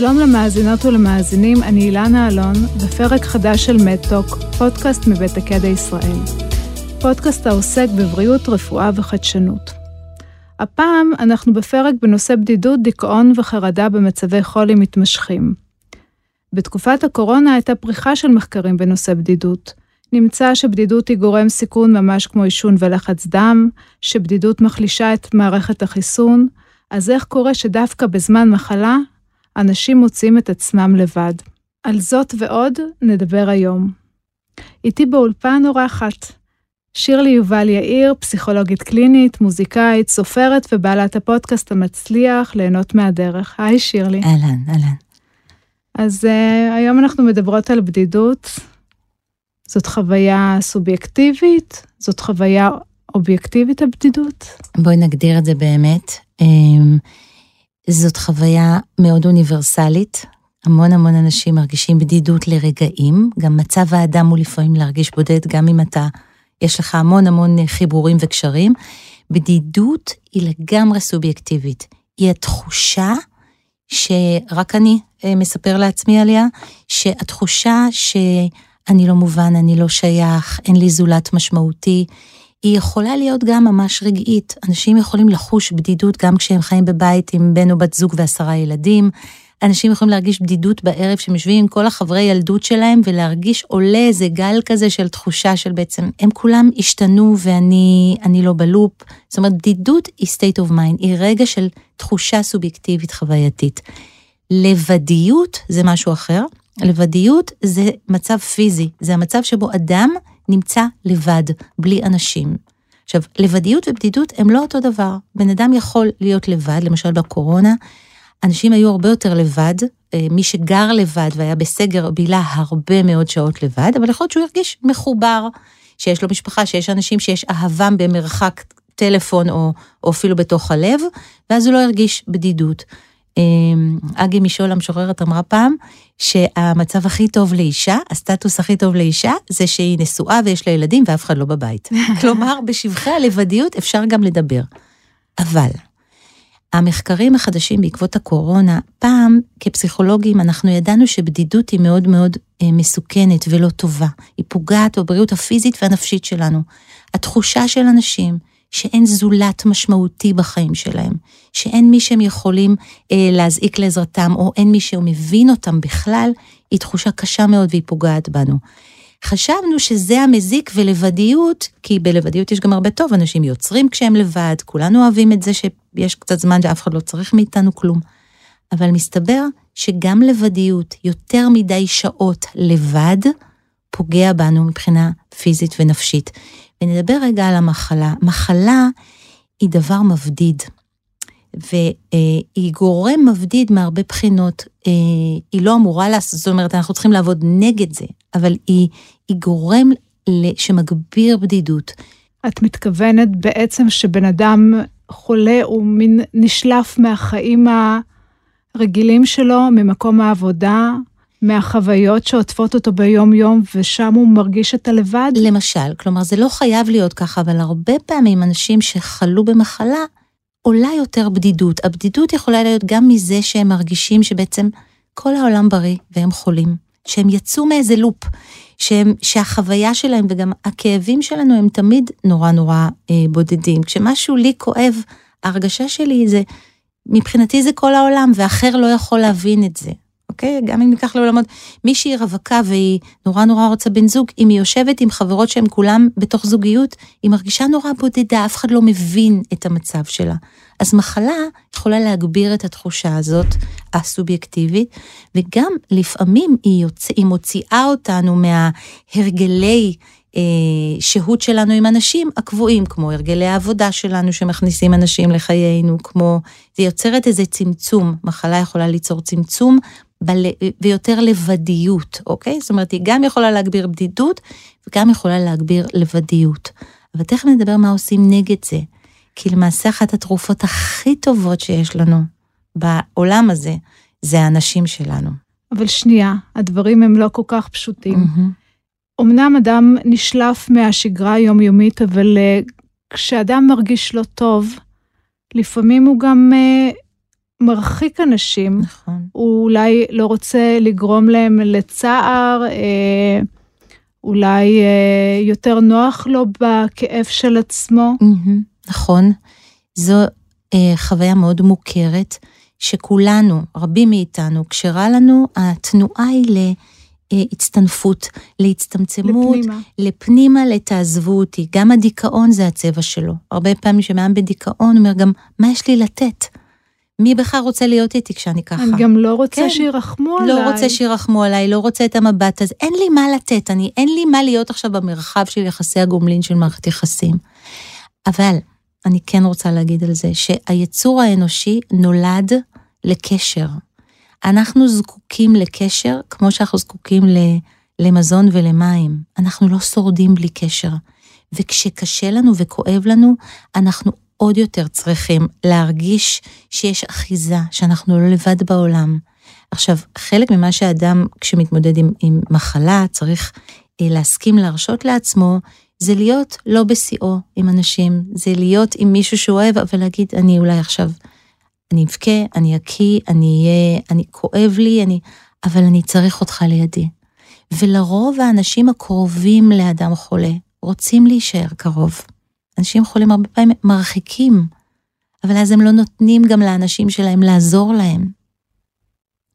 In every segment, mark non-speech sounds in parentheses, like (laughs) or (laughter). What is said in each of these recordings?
שלום למאזינות ולמאזינים, אני אילנה אלון, בפרק חדש של מדטוק, פודקאסט מבית הקדע ישראל. פודקאסט העוסק בבריאות, רפואה וחדשנות. הפעם אנחנו בפרק בנושא בדידות, דיכאון וחרדה במצבי חולי מתמשכים. בתקופת הקורונה הייתה פריחה של מחקרים בנושא בדידות. נמצא שבדידות היא גורם סיכון ממש כמו עישון ולחץ דם, שבדידות מחלישה את מערכת החיסון, אז איך קורה שדווקא בזמן מחלה, אנשים מוצאים את עצמם לבד? על זאת ועוד נדבר היום. איתי באולפן אורחת. שירלי יובל יאיר, פסיכולוגית קלינית, מוזיקאית, סופרת ובעלת הפודקאסט המצליח ליהנות מהדרך. היי שירלי. אהלן, אהלן. אז uh, היום אנחנו מדברות על בדידות. זאת חוויה סובייקטיבית? זאת חוויה אובייקטיבית הבדידות? בואי נגדיר את זה באמת. אמ, זאת חוויה מאוד אוניברסלית. המון המון אנשים מרגישים בדידות לרגעים. גם מצב האדם הוא לפעמים להרגיש בודד, גם אם אתה, יש לך המון המון חיבורים וקשרים. בדידות היא לגמרי סובייקטיבית. היא התחושה שרק אני אה, מספר לעצמי עליה, שהתחושה שאני לא מובן, אני לא שייך, אין לי זולת משמעותי, היא יכולה להיות גם ממש רגעית. אנשים יכולים לחוש בדידות גם כשהם חיים בבית עם בן או בת זוג ועשרה ילדים. אנשים יכולים להרגיש בדידות בערב שהם יושבים עם כל החברי ילדות שלהם ולהרגיש עולה איזה גל כזה של תחושה של בעצם הם כולם השתנו ואני לא בלופ. זאת אומרת, בדידות היא state of mind, היא רגע של תחושה סובייקטיבית חווייתית. לבדיות זה משהו אחר. לבדיות זה מצב פיזי, זה המצב שבו אדם נמצא לבד, בלי אנשים. עכשיו, לבדיות ובדידות הם לא אותו דבר. בן אדם יכול להיות לבד, למשל בקורונה, אנשים היו הרבה יותר לבד, אה, מי שגר לבד והיה בסגר בילה הרבה מאוד שעות לבד, אבל יכול להיות שהוא ירגיש מחובר, שיש לו משפחה, שיש אנשים שיש אהבם במרחק טלפון או, או אפילו בתוך הלב, ואז הוא לא ירגיש בדידות. אמ, אגי משול המשוררת אמרה פעם, שהמצב הכי טוב לאישה, הסטטוס הכי טוב לאישה, זה שהיא נשואה ויש לה ילדים ואף אחד לא בבית. (laughs) כלומר, בשבחי הלבדיות אפשר גם לדבר. אבל, המחקרים החדשים בעקבות הקורונה, פעם כפסיכולוגים אנחנו ידענו שבדידות היא מאוד מאוד אה, מסוכנת ולא טובה. היא פוגעת בבריאות הפיזית והנפשית שלנו. התחושה של אנשים שאין זולת משמעותי בחיים שלהם, שאין מי שהם יכולים אה, להזעיק לעזרתם, או אין מי שמבין אותם בכלל, היא תחושה קשה מאוד והיא פוגעת בנו. חשבנו שזה המזיק ולבדיות, כי בלבדיות יש גם הרבה טוב, אנשים יוצרים כשהם לבד, כולנו אוהבים את זה שיש קצת זמן ואף אחד לא צריך מאיתנו כלום. אבל מסתבר שגם לבדיות, יותר מדי שעות לבד, פוגע בנו מבחינה פיזית ונפשית. ונדבר רגע על המחלה. מחלה היא דבר מבדיד, והיא גורם מבדיד מהרבה בחינות. אה, היא לא אמורה לעשות, זאת אומרת, אנחנו צריכים לעבוד נגד זה, אבל היא, היא גורם שמגביר בדידות. את מתכוונת בעצם שבן אדם חולה הוא מין נשלף מהחיים הרגילים שלו, ממקום העבודה, מהחוויות שעוטפות אותו ביום-יום, ושם הוא מרגיש את הלבד? למשל, כלומר, זה לא חייב להיות ככה, אבל הרבה פעמים אנשים שחלו במחלה, עולה יותר בדידות. הבדידות יכולה להיות גם מזה שהם מרגישים שבעצם כל העולם בריא והם חולים, שהם יצאו מאיזה לופ, שהם, שהחוויה שלהם וגם הכאבים שלנו הם תמיד נורא נורא אה, בודדים. כשמשהו לי כואב, ההרגשה שלי זה, מבחינתי זה כל העולם, ואחר לא יכול להבין את זה. אוקיי? גם אם ניקח לעולמות, מישהי רווקה והיא נורא נורא רוצה בן זוג, אם היא יושבת עם חברות שהן כולן בתוך זוגיות, היא מרגישה נורא בודדה, אף אחד לא מבין את המצב שלה. אז מחלה יכולה להגביר את התחושה הזאת, הסובייקטיבית, וגם לפעמים היא, יוצא, היא מוציאה אותנו מההרגלי אה, שהות שלנו עם אנשים הקבועים, כמו הרגלי העבודה שלנו שמכניסים אנשים לחיינו, כמו, זה יוצרת איזה צמצום, מחלה יכולה ליצור צמצום בל... ויותר לבדיות, אוקיי? זאת אומרת, היא גם יכולה להגביר בדידות וגם יכולה להגביר לבדיות. אבל תכף נדבר מה עושים נגד זה. כי למעשה אחת התרופות הכי טובות שיש לנו בעולם הזה, זה האנשים שלנו. אבל שנייה, הדברים הם לא כל כך פשוטים. Mm-hmm. אמנם אדם נשלף מהשגרה היומיומית, אבל uh, כשאדם מרגיש לא טוב, לפעמים הוא גם uh, מרחיק אנשים. נכון. הוא אולי לא רוצה לגרום להם לצער, אה, אולי אה, יותר נוח לו בכאב של עצמו. נכון. זו אה, חוויה מאוד מוכרת, שכולנו, רבים מאיתנו, כשרע לנו, התנועה היא להצטנפות, להצטמצמות, לפנימה. לפנימה, לתעזבו אותי. גם הדיכאון זה הצבע שלו. הרבה פעמים כשמאם בדיכאון אומר גם, מה יש לי לתת? מי בכלל רוצה להיות איתי כשאני ככה? אני גם לא רוצה כן. שירחמו עליי. לא רוצה שירחמו עליי, לא רוצה את המבט הזה, אין לי מה לתת, אני, אין לי מה להיות עכשיו במרחב של יחסי הגומלין של מערכת יחסים. אבל אני כן רוצה להגיד על זה שהיצור האנושי נולד לקשר. אנחנו זקוקים לקשר כמו שאנחנו זקוקים ל- למזון ולמים. אנחנו לא שורדים בלי קשר. וכשקשה לנו וכואב לנו, אנחנו עוד יותר צריכים להרגיש שיש אחיזה, שאנחנו לא לבד בעולם. עכשיו, חלק ממה שאדם, כשמתמודד עם, עם מחלה, צריך אה, להסכים להרשות לעצמו, זה להיות לא בשיאו עם אנשים, זה להיות עם מישהו שהוא אוהב, אבל להגיד, אני אולי עכשיו, אני אבכה, אני אקיא, אני אהיה, אני כואב לי, אני, אבל אני צריך אותך לידי. ולרוב האנשים הקרובים לאדם חולה רוצים להישאר קרוב. אנשים חולים הרבה פעמים מרחיקים, אבל אז הם לא נותנים גם לאנשים שלהם לעזור להם.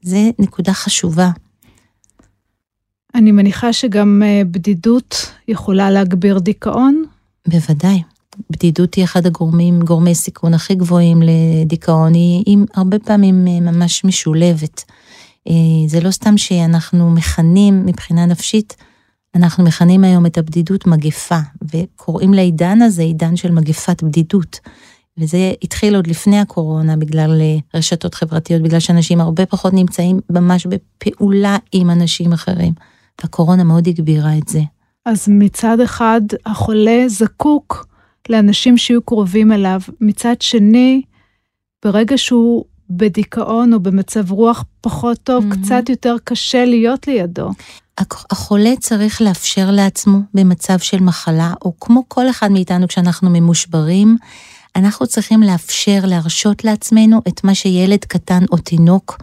זה נקודה חשובה. אני מניחה שגם אה, בדידות יכולה להגביר דיכאון. בוודאי. בדידות היא אחד הגורמים, גורמי סיכון הכי גבוהים לדיכאון, היא, היא הרבה פעמים אה, ממש משולבת. אה, זה לא סתם שאנחנו מכנים מבחינה נפשית, אנחנו מכנים היום את הבדידות מגפה, וקוראים לעידן הזה עידן של מגפת בדידות. וזה התחיל עוד לפני הקורונה בגלל אה, רשתות חברתיות, בגלל שאנשים הרבה פחות נמצאים ממש בפעולה עם אנשים אחרים. והקורונה מאוד הגבירה את זה. אז מצד אחד, החולה זקוק לאנשים שיהיו קרובים אליו. מצד שני, ברגע שהוא בדיכאון או במצב רוח פחות טוב, Mhm. קצת יותר קשה להיות לידו. החולה צריך לאפשר לעצמו במצב של מחלה, או כמו כל אחד מאיתנו כשאנחנו ממושברים, אנחנו צריכים לאפשר, להרשות לעצמנו את מה שילד קטן או תינוק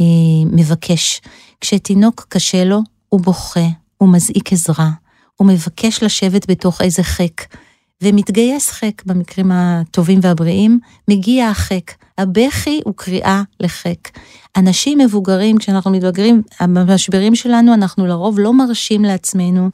אה, מבקש. כשתינוק קשה לו, הוא בוכה, הוא מזעיק עזרה, הוא מבקש לשבת בתוך איזה חק, ומתגייס חק במקרים הטובים והבריאים, מגיע החק. הבכי הוא קריאה לחק. אנשים מבוגרים, כשאנחנו מתבגרים, במשברים שלנו, אנחנו לרוב לא מרשים לעצמנו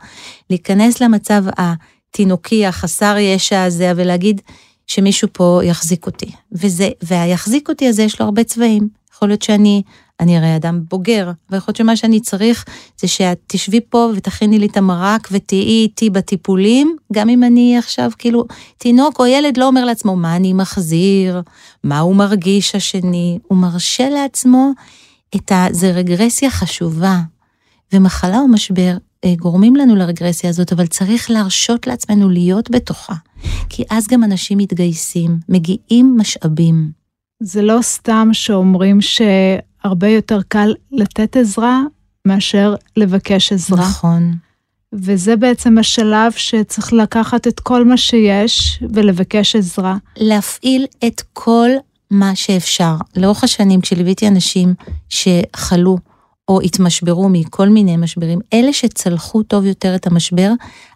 להיכנס למצב התינוקי, החסר ישע הזה, ולהגיד שמישהו פה יחזיק אותי. וזה, והיחזיק אותי הזה יש לו הרבה צבעים. יכול להיות שאני, אני הרי אדם בוגר, ויכול להיות שמה שאני צריך זה שאת תשבי פה ותכיני לי את המרק ותהיי איתי בטיפולים, גם אם אני עכשיו כאילו, תינוק או ילד לא אומר לעצמו מה אני מחזיר, מה הוא מרגיש השני, הוא מרשה לעצמו את ה... זה רגרסיה חשובה, ומחלה או משבר אה, גורמים לנו לרגרסיה הזאת, אבל צריך להרשות לעצמנו להיות בתוכה, כי אז גם אנשים מתגייסים, מגיעים משאבים. זה לא סתם שאומרים שהרבה יותר קל לתת עזרה מאשר לבקש עזרה. נכון. וזה בעצם השלב שצריך לקחת את כל מה שיש ולבקש עזרה. להפעיל את כל מה שאפשר. לאורך השנים, כשליוויתי אנשים שחלו או התמשברו מכל מיני משברים, אלה שצלחו טוב יותר את המשבר,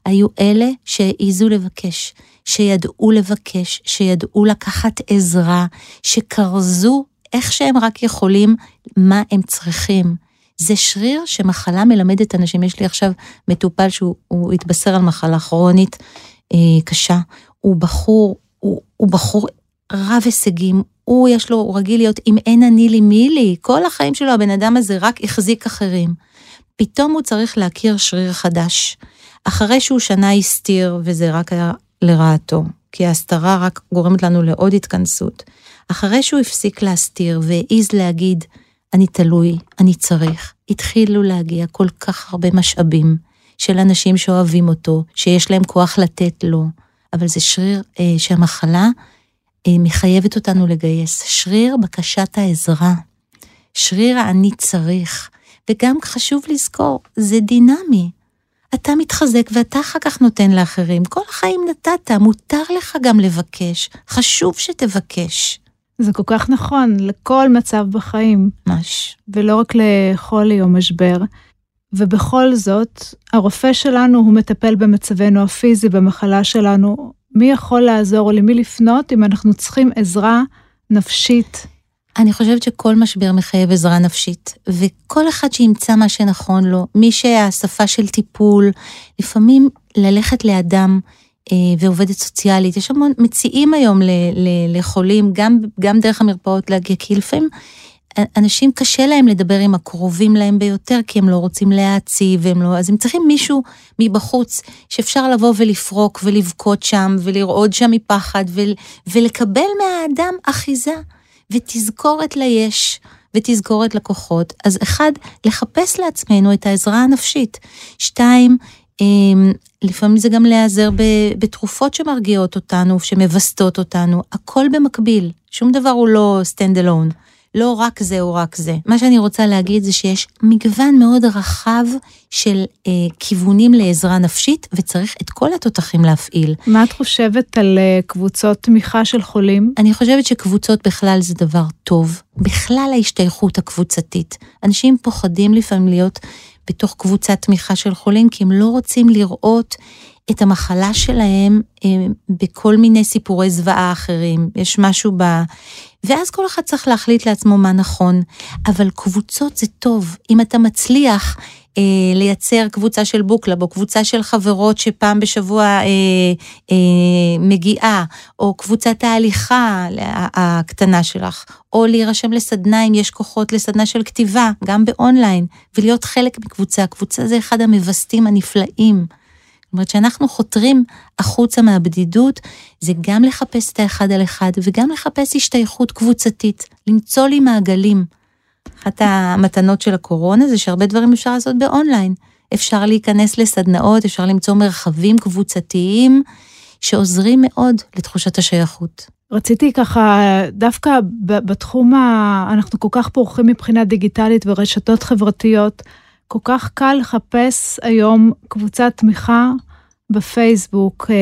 היו אלה שהעיזו לבקש, שידעו לבקש, שידעו לקחת עזרה, שכרזו איך שהם רק יכולים, מה הם צריכים. זה שריר שמחלה מלמדת אנשים. יש לי עכשיו מטופל שהוא הוא התבשר על מחלה כרונית אה, קשה. הוא בחור, הוא, הוא בחור רב הישגים, הוא יש לו, הוא רגיל להיות אם אין אני לי מי לי, כל החיים שלו הבן אדם הזה רק החזיק אחרים. פתאום הוא צריך להכיר שריר חדש. אחרי שהוא שנה הסתיר, וזה רק היה לרעתו, כי ההסתרה רק גורמת לנו לעוד התכנסות. אחרי שהוא הפסיק להסתיר והעז להגיד, אני תלוי, אני צריך, התחילו להגיע כל כך הרבה משאבים של אנשים שאוהבים אותו, שיש להם כוח לתת לו, אבל זה שריר אה, שהמחלה אה, מחייבת אותנו לגייס. שריר בקשת העזרה, שריר האני צריך, וגם חשוב לזכור, זה דינמי. אתה מתחזק ואתה אחר כך נותן לאחרים. כל החיים נתת, מותר לך גם לבקש, חשוב שתבקש. זה כל כך נכון, לכל מצב בחיים. ממש. ולא רק לחולי או משבר. ובכל זאת, הרופא שלנו הוא מטפל במצבנו הפיזי, במחלה שלנו. מי יכול לעזור או למי לפנות אם אנחנו צריכים עזרה נפשית? אני חושבת שכל משבר מחייב עזרה נפשית, וכל אחד שימצא מה שנכון לו, מי שהשפה של טיפול, לפעמים ללכת לאדם ועובדת סוציאלית, יש המון, מציעים היום ל, ל, לחולים, גם, גם דרך המרפאות להגיע, כי לפעמים אנשים קשה להם לדבר עם הקרובים להם ביותר, כי הם לא רוצים להעציב, הם לא... אז הם צריכים מישהו מבחוץ שאפשר לבוא ולפרוק ולבכות שם, ולרעוד שם מפחד, ו, ולקבל מהאדם אחיזה ותזכורת ליש. ותזכורת לקוחות. אז אחד, לחפש לעצמנו את העזרה הנפשית. שתיים, אמ, לפעמים זה גם להיעזר בתרופות שמרגיעות אותנו, שמווסתות אותנו, הכל במקביל, שום דבר הוא לא stand alone. לא רק זה או רק זה. מה שאני רוצה להגיד זה שיש מגוון מאוד רחב של אה, כיוונים לעזרה נפשית, וצריך את כל התותחים להפעיל. מה את חושבת על אה, קבוצות תמיכה של חולים? אני חושבת שקבוצות בכלל זה דבר טוב. בכלל ההשתייכות הקבוצתית. אנשים פוחדים לפעמים להיות בתוך קבוצת תמיכה של חולים, כי הם לא רוצים לראות את המחלה שלהם אה, בכל מיני סיפורי זוועה אחרים. יש משהו ב... ואז כל אחד צריך להחליט לעצמו מה נכון. אבל קבוצות זה טוב. אם אתה מצליח אה, לייצר קבוצה של book club, או קבוצה של חברות שפעם בשבוע אה, אה, מגיעה, או קבוצת ההליכה הקטנה שלך, או להירשם לסדנה אם יש כוחות לסדנה של כתיבה, גם באונליין, ולהיות חלק מקבוצה. קבוצה זה אחד המווסתים הנפלאים. זאת אומרת, שאנחנו חותרים החוצה מהבדידות, זה גם לחפש את האחד על אחד, וגם לחפש השתייכות קבוצתית, למצוא לי מעגלים. אחת המתנות של הקורונה זה שהרבה דברים אפשר לעשות באונליין. אפשר להיכנס לסדנאות, אפשר למצוא מרחבים קבוצתיים שעוזרים מאוד לתחושת השייכות. רציתי ככה, דווקא בתחום ה... אנחנו כל כך פורחים מבחינה דיגיטלית ורשתות חברתיות, כל כך קל לחפש היום קבוצת תמיכה בפייסבוק, אה,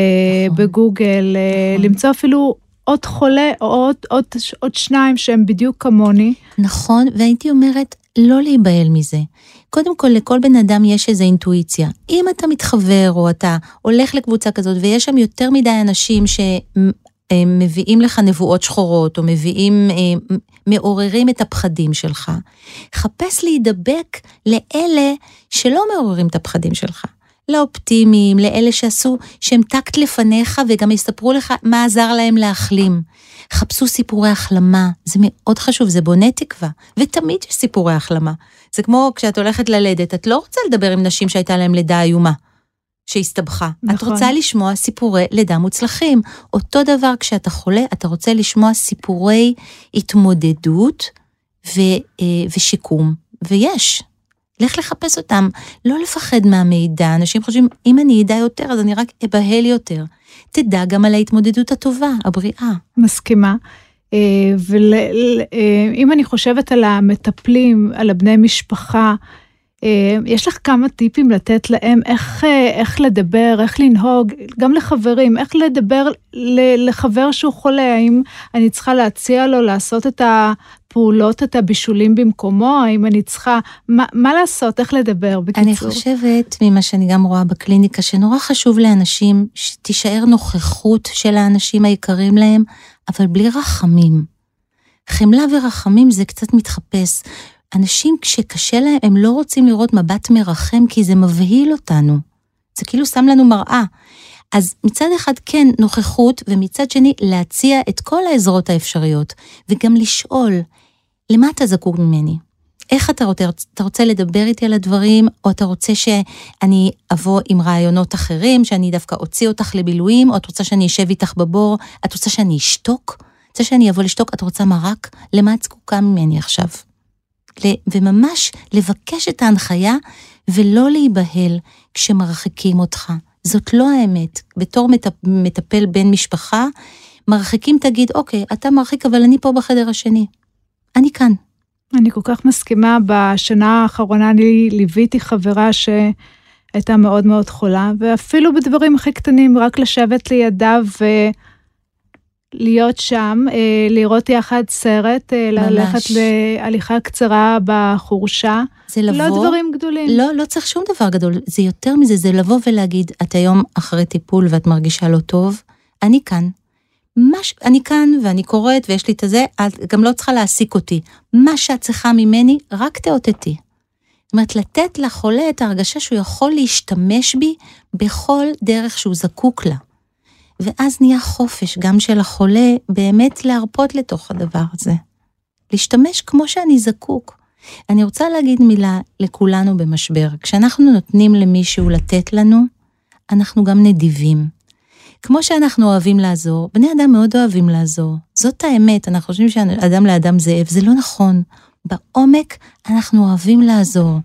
נכון, בגוגל, אה, נכון. למצוא אפילו עוד חולה או עוד, עוד, עוד שניים שהם בדיוק כמוני. נכון, והייתי אומרת, לא להיבהל מזה. קודם כל, לכל בן אדם יש איזו אינטואיציה. אם אתה מתחבר או אתה הולך לקבוצה כזאת ויש שם יותר מדי אנשים ש... מביאים לך נבואות שחורות, או מביאים, אה, מעוררים את הפחדים שלך. חפש להידבק לאלה שלא מעוררים את הפחדים שלך. לאופטימיים, לאלה שעשו, שהם טקט לפניך וגם יספרו לך מה עזר להם להחלים. חפשו סיפורי החלמה, זה מאוד חשוב, זה בונה תקווה, ותמיד יש סיפורי החלמה. זה כמו כשאת הולכת ללדת, את לא רוצה לדבר עם נשים שהייתה להם לידה איומה. שהסתבכה. נכון. את רוצה לשמוע סיפורי לידה מוצלחים. אותו דבר כשאתה חולה, אתה רוצה לשמוע סיפורי התמודדות ו, אה, ושיקום, ויש. לך לחפש אותם, לא לפחד מהמידע. אנשים חושבים, אם אני אדע יותר, אז אני רק אבהל יותר. תדע גם על ההתמודדות הטובה, הבריאה. מסכימה. אה, ואם אה, אני חושבת על המטפלים, על הבני משפחה, יש לך כמה טיפים לתת להם איך, אה, איך לדבר, איך לנהוג, גם לחברים, איך לדבר לחבר שהוא חולה, האם אני צריכה להציע לו לעשות את הפעולות, את הבישולים במקומו, האם אני צריכה, מה, מה לעשות, איך לדבר, בקיצור. אני חושבת, ממה שאני גם רואה בקליניקה, שנורא חשוב לאנשים שתישאר נוכחות של האנשים היקרים להם, אבל בלי רחמים. חמלה ורחמים זה קצת מתחפש. אנשים כשקשה להם, הם לא רוצים לראות מבט מרחם כי זה מבהיל אותנו. זה כאילו שם לנו מראה. אז מצד אחד כן נוכחות, ומצד שני להציע את כל העזרות האפשריות, וגם לשאול, למה אתה זקוק ממני? איך אתה רוצה, אתה רוצה לדבר איתי על הדברים, או אתה רוצה שאני אבוא עם רעיונות אחרים, שאני דווקא אוציא אותך לבילויים, או את רוצה שאני אשב איתך בבור, את רוצה שאני אשתוק? את רוצה שאני אבוא לשתוק? את רוצה מרק? למה את זקוקה ממני עכשיו? וממש לבקש את ההנחיה ולא להיבהל כשמרחיקים אותך. זאת לא האמת. בתור מטפל בן משפחה, מרחיקים תגיד, אוקיי, אתה מרחיק, אבל אני פה בחדר השני. אני כאן. אני כל כך מסכימה. בשנה האחרונה אני ליוויתי חברה שהייתה מאוד מאוד חולה, ואפילו בדברים הכי קטנים, רק לשבת לידה להיות שם, אה, לראות יחד סרט, אה, ממש. ללכת להליכה קצרה בחורשה. זה לבוא... לא דברים גדולים. לא, לא צריך שום דבר גדול. זה יותר מזה, זה לבוא ולהגיד, את היום אחרי טיפול ואת מרגישה לא טוב, אני כאן. מש... אני כאן ואני קוראת ויש לי את הזה, את גם לא צריכה להעסיק אותי. מה שאת צריכה ממני, רק תאותתי. זאת אומרת, לתת לחולה את ההרגשה שהוא יכול להשתמש בי בכל דרך שהוא זקוק לה. ואז נהיה חופש גם של החולה באמת להרפות לתוך הדבר הזה. להשתמש כמו שאני זקוק. אני רוצה להגיד מילה לכולנו במשבר. כשאנחנו נותנים למישהו לתת לנו, אנחנו גם נדיבים. כמו שאנחנו אוהבים לעזור, בני אדם מאוד אוהבים לעזור. זאת האמת, אנחנו חושבים שאדם לאדם זאב, זה לא נכון. בעומק אנחנו אוהבים לעזור,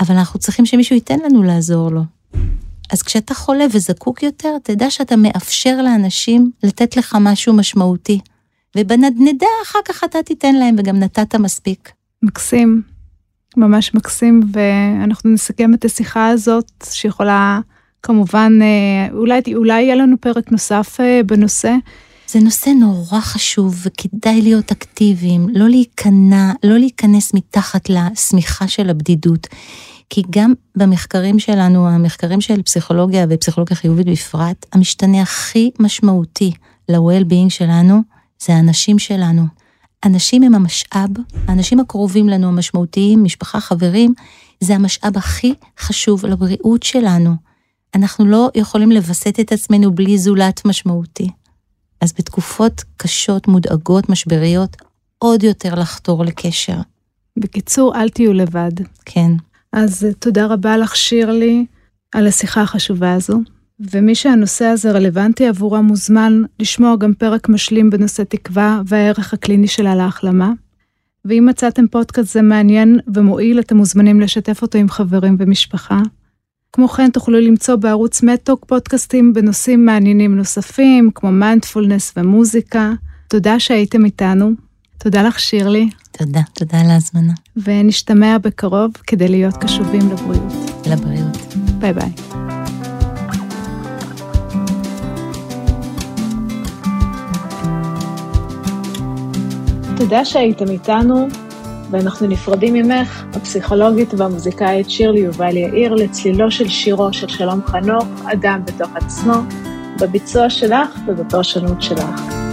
אבל אנחנו צריכים שמישהו ייתן לנו לעזור לו. אז כשאתה חולה וזקוק יותר, תדע שאתה מאפשר לאנשים לתת לך משהו משמעותי. ובנדנדה אחר כך אתה תיתן להם, וגם נתת מספיק. מקסים, ממש מקסים, ואנחנו נסכם את השיחה הזאת, שיכולה כמובן, אה, אולי, אולי יהיה לנו פרק נוסף אה, בנושא. זה נושא נורא חשוב וכדאי להיות אקטיביים, לא להיכנע, לא להיכנס מתחת לשמיכה של הבדידות. כי גם במחקרים שלנו, המחקרים של פסיכולוגיה ופסיכולוגיה חיובית בפרט, המשתנה הכי משמעותי ל-well-being שלנו זה האנשים שלנו. אנשים הם המשאב, האנשים הקרובים לנו, המשמעותיים, משפחה, חברים, זה המשאב הכי חשוב לבריאות שלנו. אנחנו לא יכולים לווסת את עצמנו בלי זולת משמעותי. אז בתקופות קשות, מודאגות, משבריות, עוד יותר לחתור לקשר. בקיצור, אל תהיו לבד. כן. אז תודה רבה לך, שירלי, על השיחה החשובה הזו. ומי שהנושא הזה רלוונטי עבורה מוזמן לשמוע גם פרק משלים בנושא תקווה והערך הקליני שלה להחלמה. ואם מצאתם פודקאסט זה מעניין ומועיל, אתם מוזמנים לשתף אותו עם חברים ומשפחה. כמו כן תוכלו למצוא בערוץ מטוק פודקאסטים בנושאים מעניינים נוספים, כמו מיינדפולנס ומוזיקה. תודה שהייתם איתנו. תודה לך, שירלי. תודה, תודה על ההזמנה. ונשתמע בקרוב כדי להיות קשובים לבריאות. לבריאות. ביי ביי. תודה שהייתם איתנו, ואנחנו נפרדים ממך, הפסיכולוגית והמוזיקאית שירלי יובל יאיר, לצלילו של שירו של שלום חנוך, אדם בתוך עצמו, בביצוע שלך ובפרשנות שלך.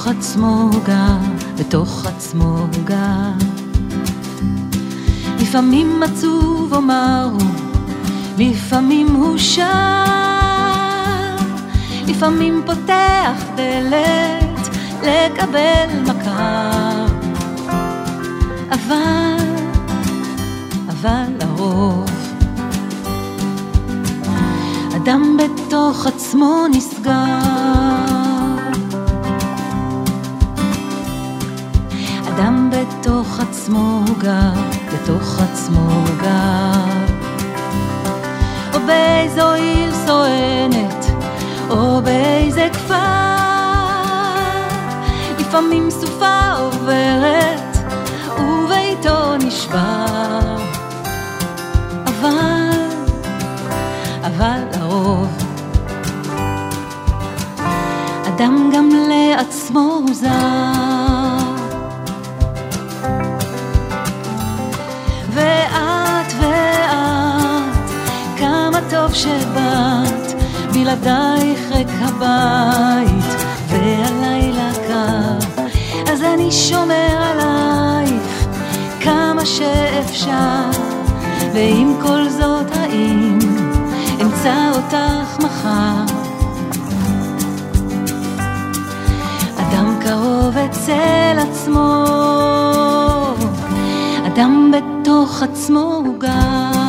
בתוך עצמו גר, בתוך עצמו גר. לפעמים עצוב או מר הוא, לפעמים הוא שר, לפעמים פותח דלת לקבל מכר. אבל, אבל לרוב, אדם בתוך עצמו נסגר. אדם בתוך עצמו גר, בתוך עצמו גר. או באיזו עיר סואנת, או באיזה כפר. לפעמים סופה עוברת, וביתו נשבר. אבל, אבל לרוב, אדם גם לעצמו זר. טוב שבאת, בלעדייך ריק הבית, והלילה קר, אז אני שומר עלייך כמה שאפשר, ועם כל זאת האם אמצא אותך מחר. אדם קרוב אצל עצמו אדם בתוך עצמו הוא גר.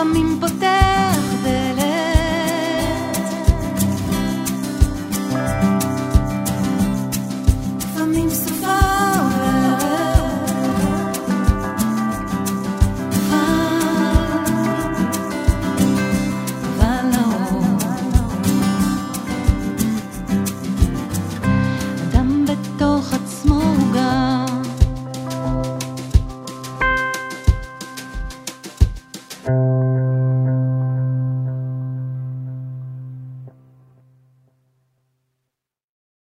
לפעמים פותח